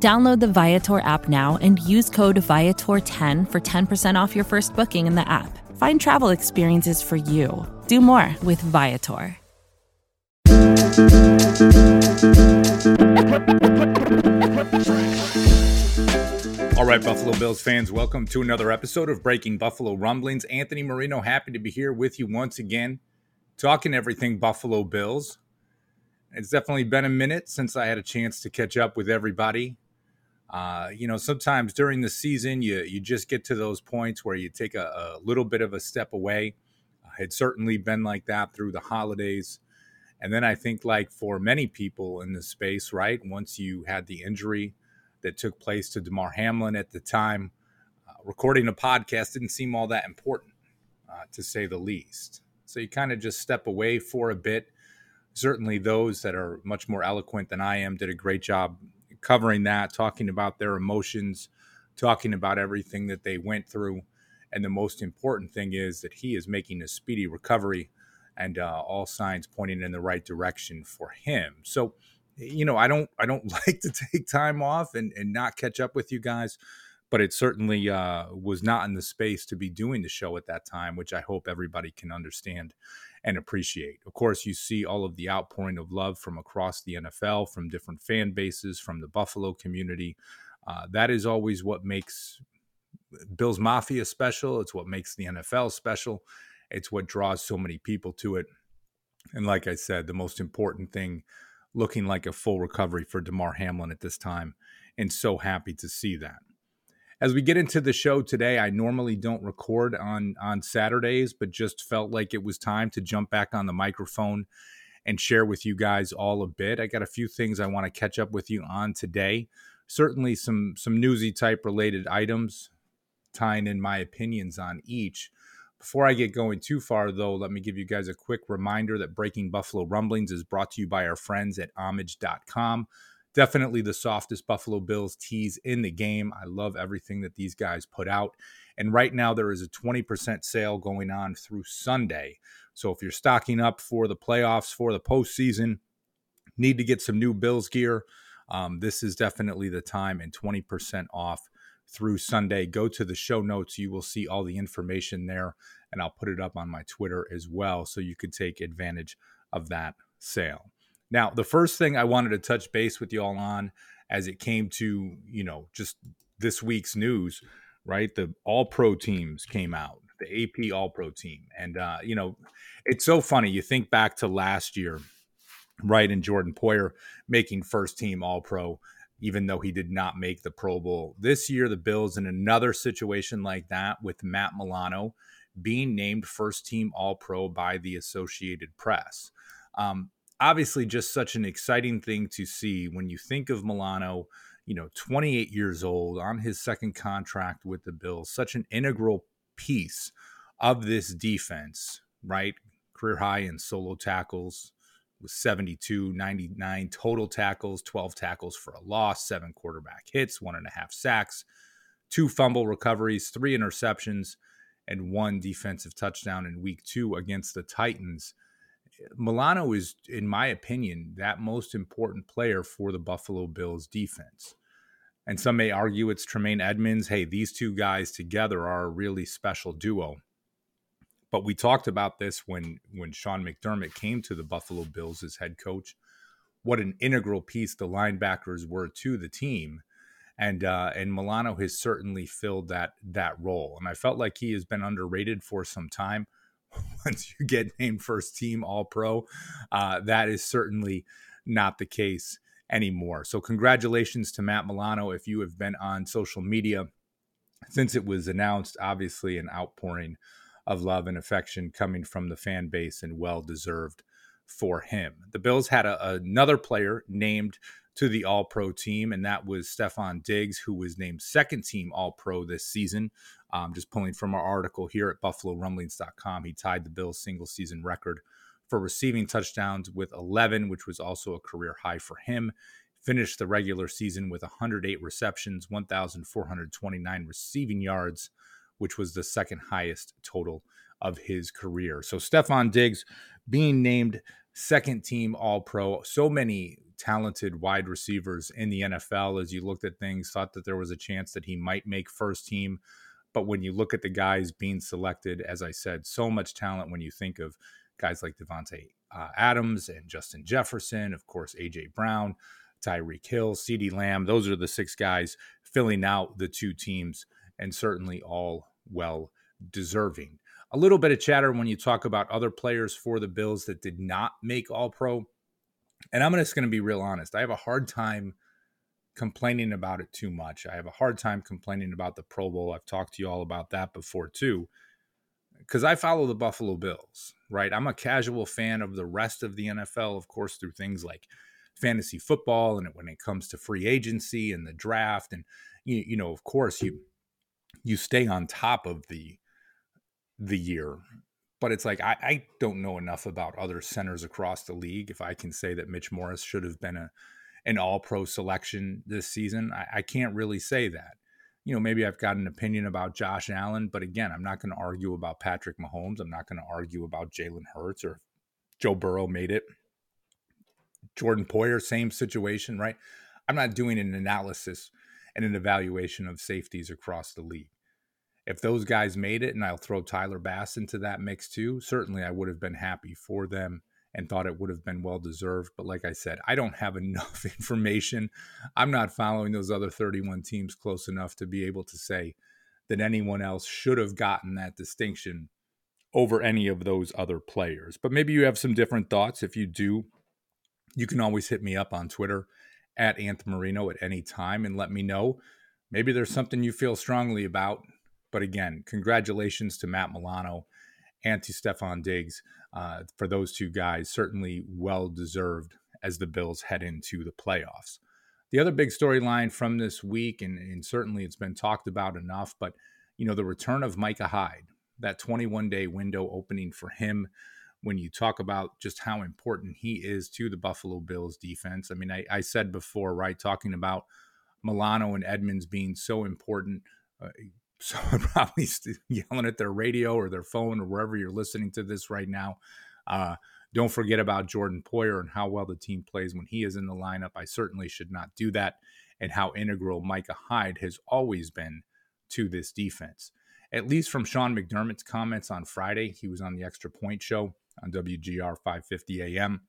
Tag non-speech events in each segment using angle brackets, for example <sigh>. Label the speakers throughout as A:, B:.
A: Download the Viator app now and use code Viator10 for 10% off your first booking in the app. Find travel experiences for you. Do more with Viator.
B: All right, Buffalo Bills fans, welcome to another episode of Breaking Buffalo Rumblings. Anthony Marino, happy to be here with you once again, talking everything Buffalo Bills. It's definitely been a minute since I had a chance to catch up with everybody. Uh, you know, sometimes during the season, you you just get to those points where you take a, a little bit of a step away. Uh, it's certainly been like that through the holidays, and then I think, like for many people in the space, right? Once you had the injury that took place to Damar Hamlin at the time, uh, recording a podcast didn't seem all that important, uh, to say the least. So you kind of just step away for a bit. Certainly, those that are much more eloquent than I am did a great job covering that, talking about their emotions, talking about everything that they went through. And the most important thing is that he is making a speedy recovery and uh, all signs pointing in the right direction for him. So, you know, I don't I don't <laughs> like to take time off and, and not catch up with you guys, but it certainly uh, was not in the space to be doing the show at that time, which I hope everybody can understand and appreciate. Of course, you see all of the outpouring of love from across the NFL, from different fan bases, from the Buffalo community. Uh, that is always what makes Bills Mafia special. It's what makes the NFL special. It's what draws so many people to it. And like I said, the most important thing looking like a full recovery for Damar Hamlin at this time. And so happy to see that. As we get into the show today, I normally don't record on on Saturdays, but just felt like it was time to jump back on the microphone and share with you guys all a bit. I got a few things I want to catch up with you on today. Certainly some some newsy type related items, tying in my opinions on each. Before I get going too far, though, let me give you guys a quick reminder that Breaking Buffalo Rumblings is brought to you by our friends at homage.com definitely the softest Buffalo Bills tees in the game. I love everything that these guys put out. And right now, there is a 20% sale going on through Sunday. So if you're stocking up for the playoffs, for the postseason, need to get some new Bills gear, um, this is definitely the time and 20% off through Sunday. Go to the show notes. You will see all the information there, and I'll put it up on my Twitter as well so you could take advantage of that sale. Now, the first thing I wanted to touch base with y'all on as it came to, you know, just this week's news, right? The all pro teams came out, the AP all pro team. And, uh, you know, it's so funny. You think back to last year, right? And Jordan Poyer making first team all pro, even though he did not make the Pro Bowl. This year, the Bills in another situation like that with Matt Milano being named first team all pro by the Associated Press. Um, obviously just such an exciting thing to see when you think of Milano, you know, 28 years old on his second contract with the Bills, such an integral piece of this defense, right? Career high in solo tackles with 72, 99 total tackles, 12 tackles for a loss, seven quarterback hits, one and a half sacks, two fumble recoveries, three interceptions, and one defensive touchdown in week two against the Titans. Milano is, in my opinion, that most important player for the Buffalo Bills defense. And some may argue it's Tremaine Edmunds. Hey, these two guys together are a really special duo. But we talked about this when when Sean McDermott came to the Buffalo Bills as head coach. What an integral piece the linebackers were to the team, and uh, and Milano has certainly filled that that role. And I felt like he has been underrated for some time. <laughs> once you get named first team All Pro. Uh, that is certainly not the case anymore. So, congratulations to Matt Milano. If you have been on social media since it was announced, obviously an outpouring of love and affection coming from the fan base and well deserved for him. The Bills had a, another player named to the All Pro team, and that was Stefon Diggs, who was named second team All Pro this season. Um, just pulling from our article here at BuffaloRumblings.com, he tied the Bills' single season record for receiving touchdowns with 11, which was also a career high for him. Finished the regular season with 108 receptions, 1,429 receiving yards, which was the second highest total of his career. So Stefon Diggs being named second team All Pro. So many talented wide receivers in the NFL as you looked at things, thought that there was a chance that he might make first team. But when you look at the guys being selected, as I said, so much talent when you think of guys like Davante uh, Adams and Justin Jefferson, of course, AJ Brown, Tyreek Hill, CeeDee Lamb. Those are the six guys filling out the two teams, and certainly all well deserving. A little bit of chatter when you talk about other players for the Bills that did not make All Pro. And I'm just going to be real honest. I have a hard time complaining about it too much. I have a hard time complaining about the Pro Bowl. I've talked to you all about that before too because I follow the Buffalo Bills, right? I'm a casual fan of the rest of the NFL, of course, through things like fantasy football and when it comes to free agency and the draft, and you, you know, of course, you you stay on top of the the year. But it's like I, I don't know enough about other centers across the league. If I can say that Mitch Morse should have been a an All Pro selection this season, I, I can't really say that you know, maybe I've got an opinion about Josh Allen, but again, I'm not going to argue about Patrick Mahomes. I'm not going to argue about Jalen Hurts or Joe Burrow made it. Jordan Poyer, same situation, right? I'm not doing an analysis and an evaluation of safeties across the league. If those guys made it, and I'll throw Tyler Bass into that mix too, certainly I would have been happy for them and thought it would have been well deserved. But like I said, I don't have <laughs> enough information. I'm not following those other 31 teams close enough to be able to say that anyone else should have gotten that distinction over any of those other players. But maybe you have some different thoughts. If you do, you can always hit me up on Twitter at Anth Marino at any time and let me know. Maybe there's something you feel strongly about. But again, congratulations to Matt Milano and to Stefon Diggs uh, for those two guys, certainly well deserved as the Bills head into the playoffs. The other big storyline from this week, and, and, certainly it's been talked about enough, but you know the return of Micah Hyde, that 21 day window opening for him. When you talk about just how important he is to the Buffalo Bills defense, I mean, I, I said before, right, talking about Milano and Edmunds being so important. Uh, <laughs> so probably yelling at their radio or their phone or wherever you're listening to this right now. Uh, don't forget about Jordan Poyer and how well the team plays when he is in the lineup. I certainly should not do that, and how integral Micah Hyde has always been to this defense. At least from Sean McDermott's comments on Friday, he was on the Extra Point show on WGR 550 AM,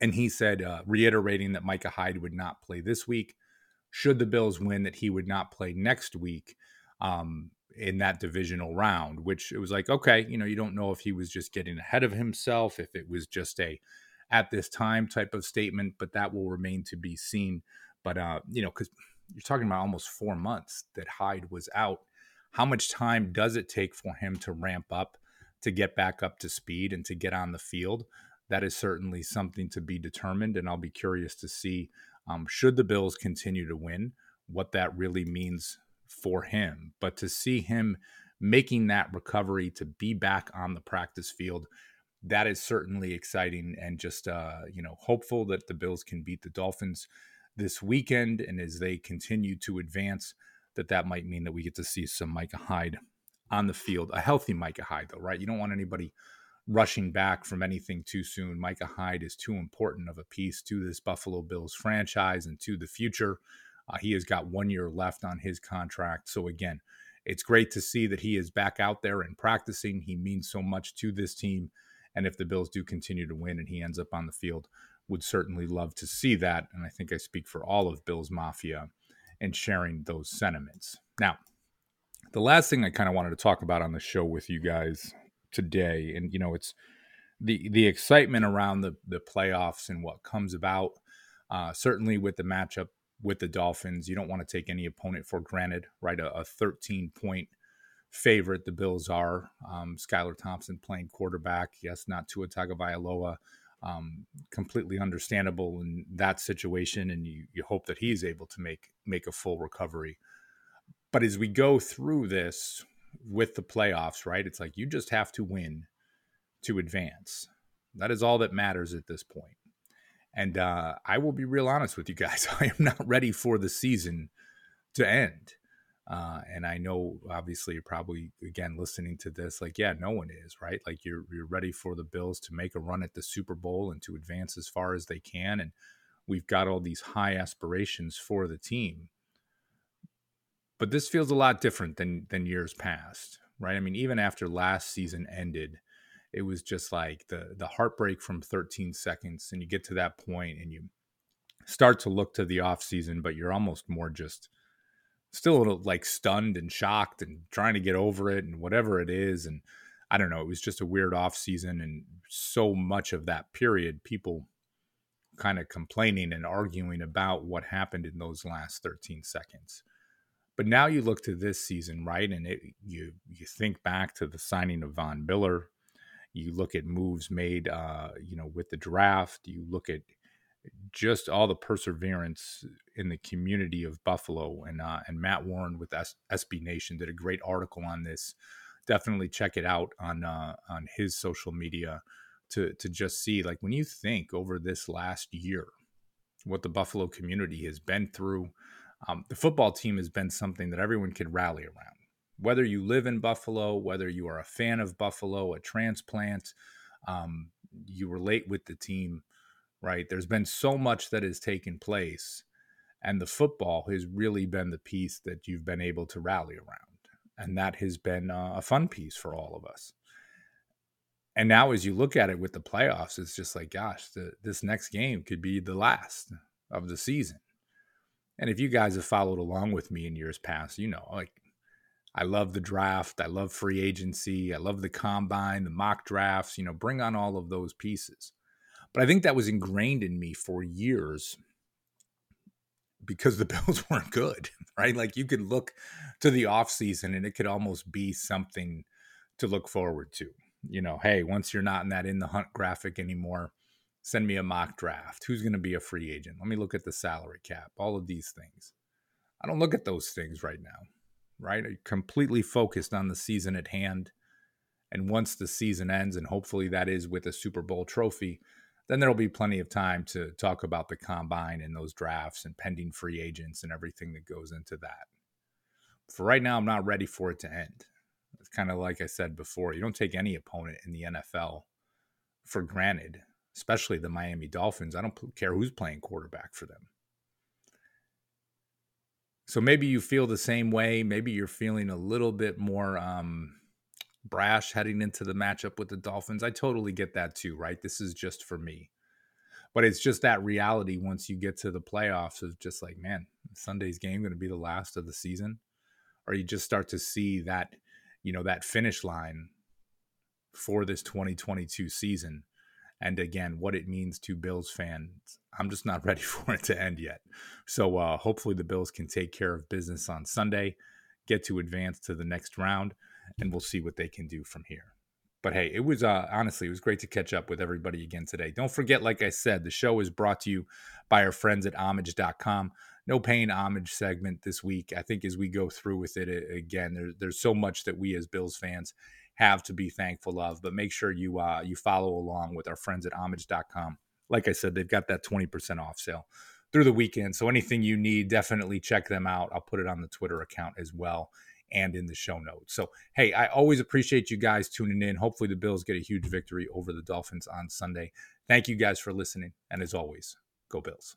B: and he said, uh, reiterating that Micah Hyde would not play this week. Should the Bills win, that he would not play next week um, in that divisional round, which it was like, okay, you know, you don't know if he was just getting ahead of himself, if it was just a at this time type of statement, but that will remain to be seen. But, uh, you know, because you're talking about almost four months that Hyde was out. How much time does it take for him to ramp up, to get back up to speed, and to get on the field? That is certainly something to be determined. And I'll be curious to see, um, should the Bills continue to win, what that really means for him. But to see him making that recovery to be back on the practice field, that is certainly exciting and just uh, you know hopeful that the Bills can beat the Dolphins this weekend. And as they continue to advance, that that might mean that we get to see some Micah Hyde on the field, a healthy Micah Hyde though, right? You don't want anybody rushing back from anything too soon. Micah Hyde is too important of a piece to this Buffalo Bills franchise and to the future. Uh, he has got one year left on his contract. So, again, it's great to see that he is back out there and practicing. He means so much to this team. And if the Bills do continue to win and he ends up on the field, would certainly love to see that. And I think I speak for all of Bills Mafia in sharing those sentiments. Now, the last thing I kind of wanted to talk about on the show with you guys today, and you know, it's the the excitement around the the playoffs and what comes about. Uh, certainly with the matchup with the Dolphins. You don't want to take any opponent for granted, right? A, a 13 point favorite, the Bills are. Um, Skylar Thompson playing quarterback. Yes, not Tua Tagovailoa. Um, completely understandable in that situation, and you, you hope that he's able to make make a full recovery. But as we go through this with the playoffs, right? It's like you just have to win to advance. That is all that matters at this point. And uh, I will be real honest with you guys. <laughs> I am not ready for the season to end. Uh, and I know, obviously, you're probably again listening to this, like, yeah, no one is right. Like, you're you're ready for the Bills to make a run at the Super Bowl and to advance as far as they can, and we've got all these high aspirations for the team. But this feels a lot different than than years past, right? I mean, even after last season ended, it was just like the the heartbreak from 13 seconds, and you get to that point, and you start to look to the off season, but you're almost more just still a little like stunned and shocked and trying to get over it and whatever it is and i don't know it was just a weird off season and so much of that period people kind of complaining and arguing about what happened in those last 13 seconds. But now you look to this season right and it, you you think back to the signing of von miller you look at moves made uh, you know with the draft you look at just all the perseverance in the community of Buffalo and uh, and Matt Warren with S- SB Nation did a great article on this. Definitely check it out on uh, on his social media to to just see like when you think over this last year what the Buffalo community has been through. Um, the football team has been something that everyone can rally around. Whether you live in Buffalo, whether you are a fan of Buffalo, a transplant, um, you relate with the team right? There's been so much that has taken place, and the football has really been the piece that you've been able to rally around. And that has been uh, a fun piece for all of us. And now, as you look at it with the playoffs, it's just like, gosh, the, this next game could be the last of the season. And if you guys have followed along with me in years past, you know, like I love the draft. I love free agency. I love the combine, the mock drafts, you know, bring on all of those pieces. But I think that was ingrained in me for years because the <laughs> Bills weren't good, right? Like you could look to the offseason and it could almost be something to look forward to. You know, hey, once you're not in that in the hunt graphic anymore, send me a mock draft. Who's going to be a free agent? Let me look at the salary cap, all of these things. I don't look at those things right now, right? Completely focused on the season at hand. And once the season ends, and hopefully that is with a Super Bowl trophy, then there'll be plenty of time to talk about the combine and those drafts and pending free agents and everything that goes into that. For right now, I'm not ready for it to end. It's kind of like I said before, you don't take any opponent in the NFL for granted, especially the Miami Dolphins. I don't care who's playing quarterback for them. So maybe you feel the same way. Maybe you're feeling a little bit more um, brash heading into the matchup with the Dolphins. I totally get that too, right? This is just for me. But it's just that reality once you get to the playoffs of just like, man, Sunday's game going to be the last of the season. Or you just start to see that, you know, that finish line for this 2022 season. And again, what it means to Bills fans. I'm just not <laughs> ready for it to end yet. So uh, hopefully the Bills can take care of business on Sunday, get to advance to the next round and we'll see what they can do from here. But hey, it was uh, honestly, it was great to catch up with everybody again today. Don't forget, like I said, the show is brought to you by our friends at homage.com. No pain homage segment this week. I think as we go through with it again, there, there's so much that we as Bills fans have to be thankful of. But make sure you uh, you follow along with our friends at homage.com. Like I said, they've got that 20% off sale through the weekend. So anything you need, definitely check them out. I'll put it on the Twitter account as well and in the show notes. So, hey, I always appreciate you guys tuning in. Hopefully, the Bills get a huge victory over the Dolphins on Sunday. Thank you guys for listening. And as always, go Bills.